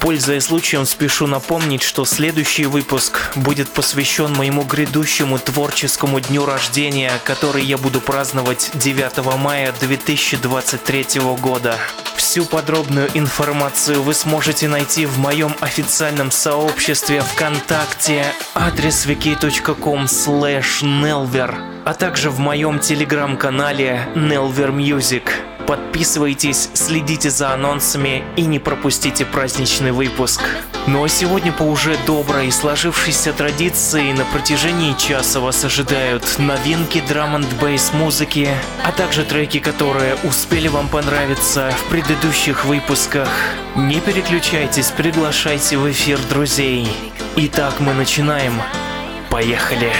Пользуясь случаем, спешу напомнить, что следующий выпуск будет посвящен моему грядущему творческому дню рождения, который я буду праздновать 9 мая 2023 года. Всю подробную информацию вы сможете найти в моем официальном сообществе ВКонтакте адрес wiki.com slash nelver, а также в моем телеграм-канале Nelver Music. Подписывайтесь, следите за анонсами и не пропустите праздничный выпуск. Ну а сегодня по уже доброй и сложившейся традиции на протяжении часа вас ожидают новинки драм н бейс музыки, а также треки, которые успели вам понравиться в предыдущих выпусках. Не переключайтесь, приглашайте в эфир друзей. Итак, мы начинаем. Поехали!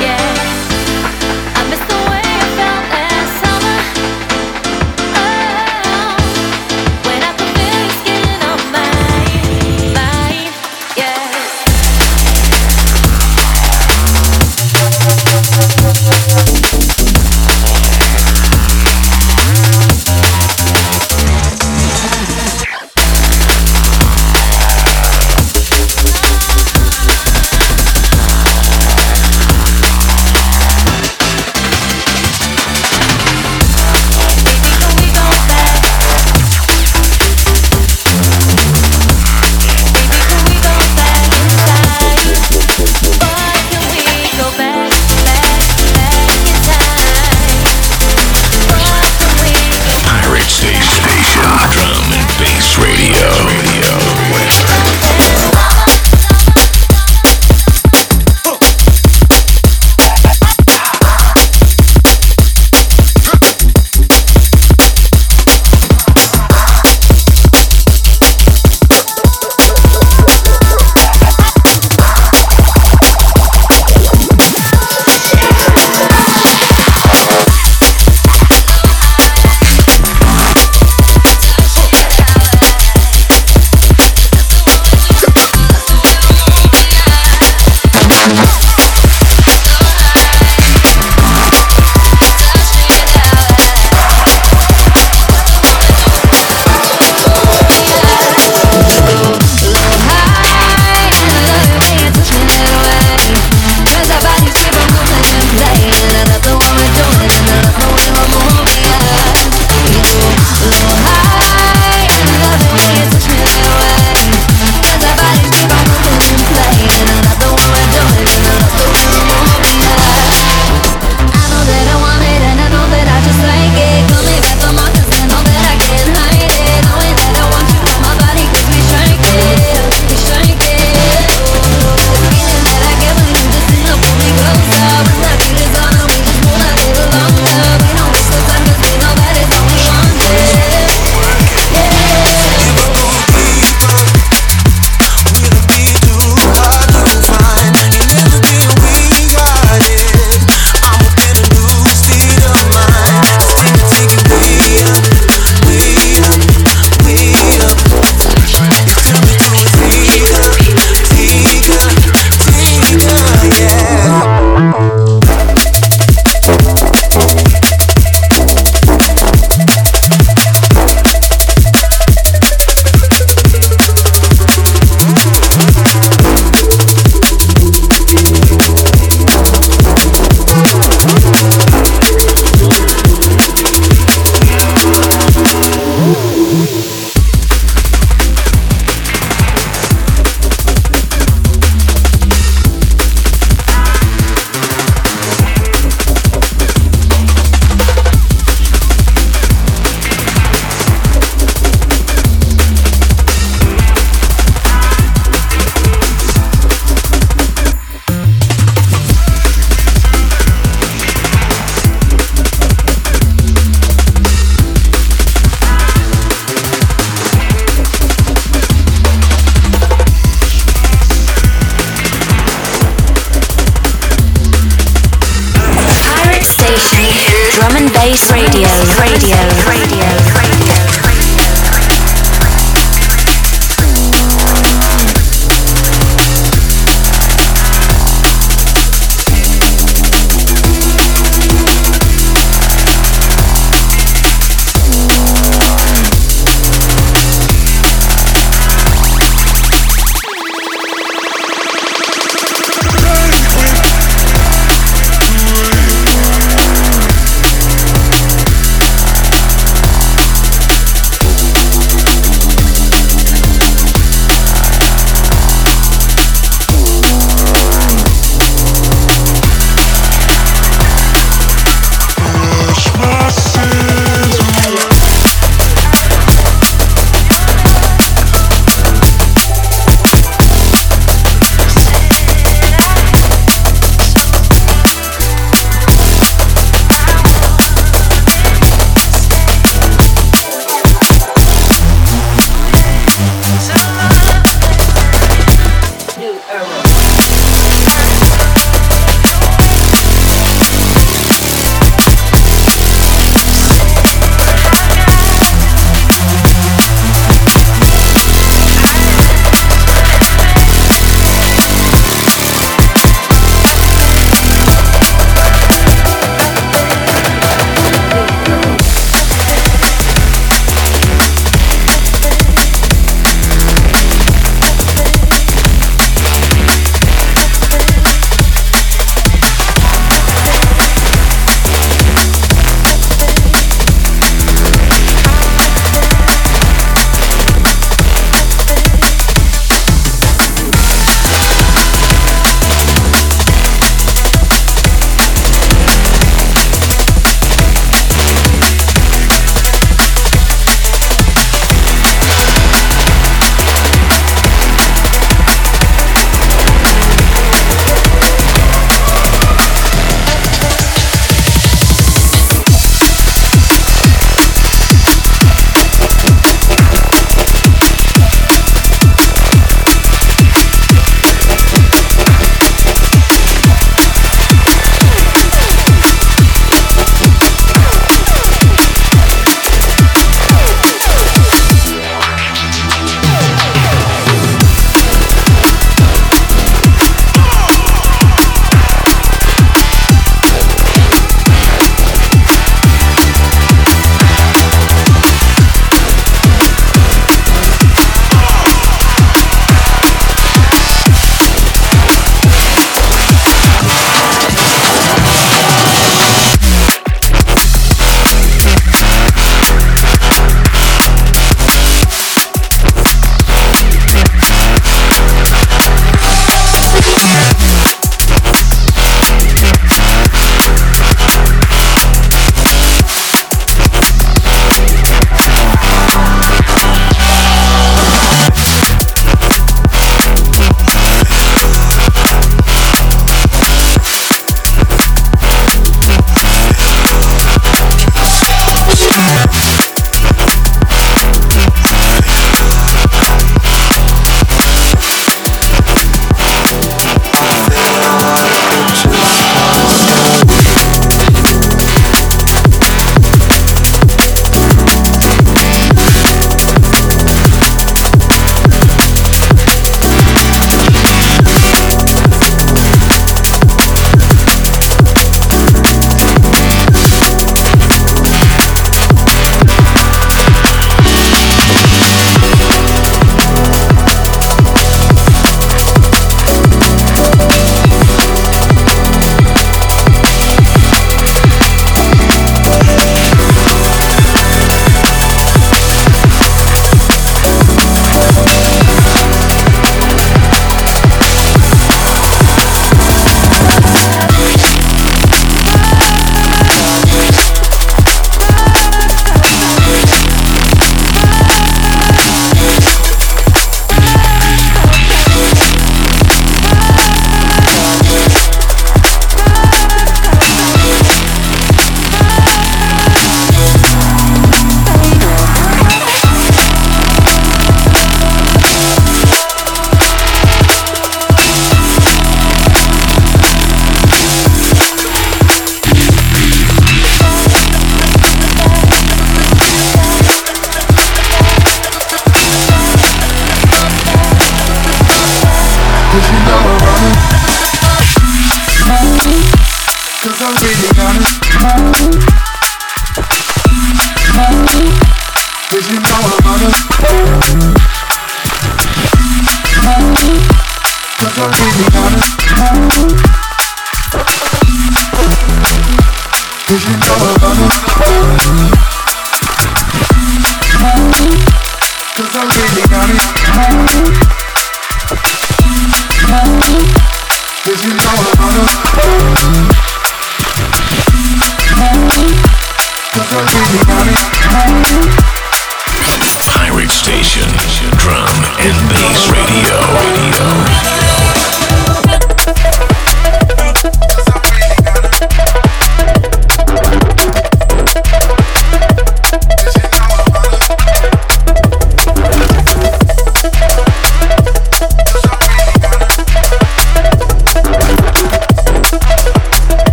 Yeah.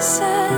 said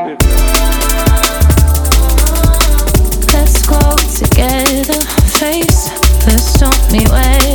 This don't mean when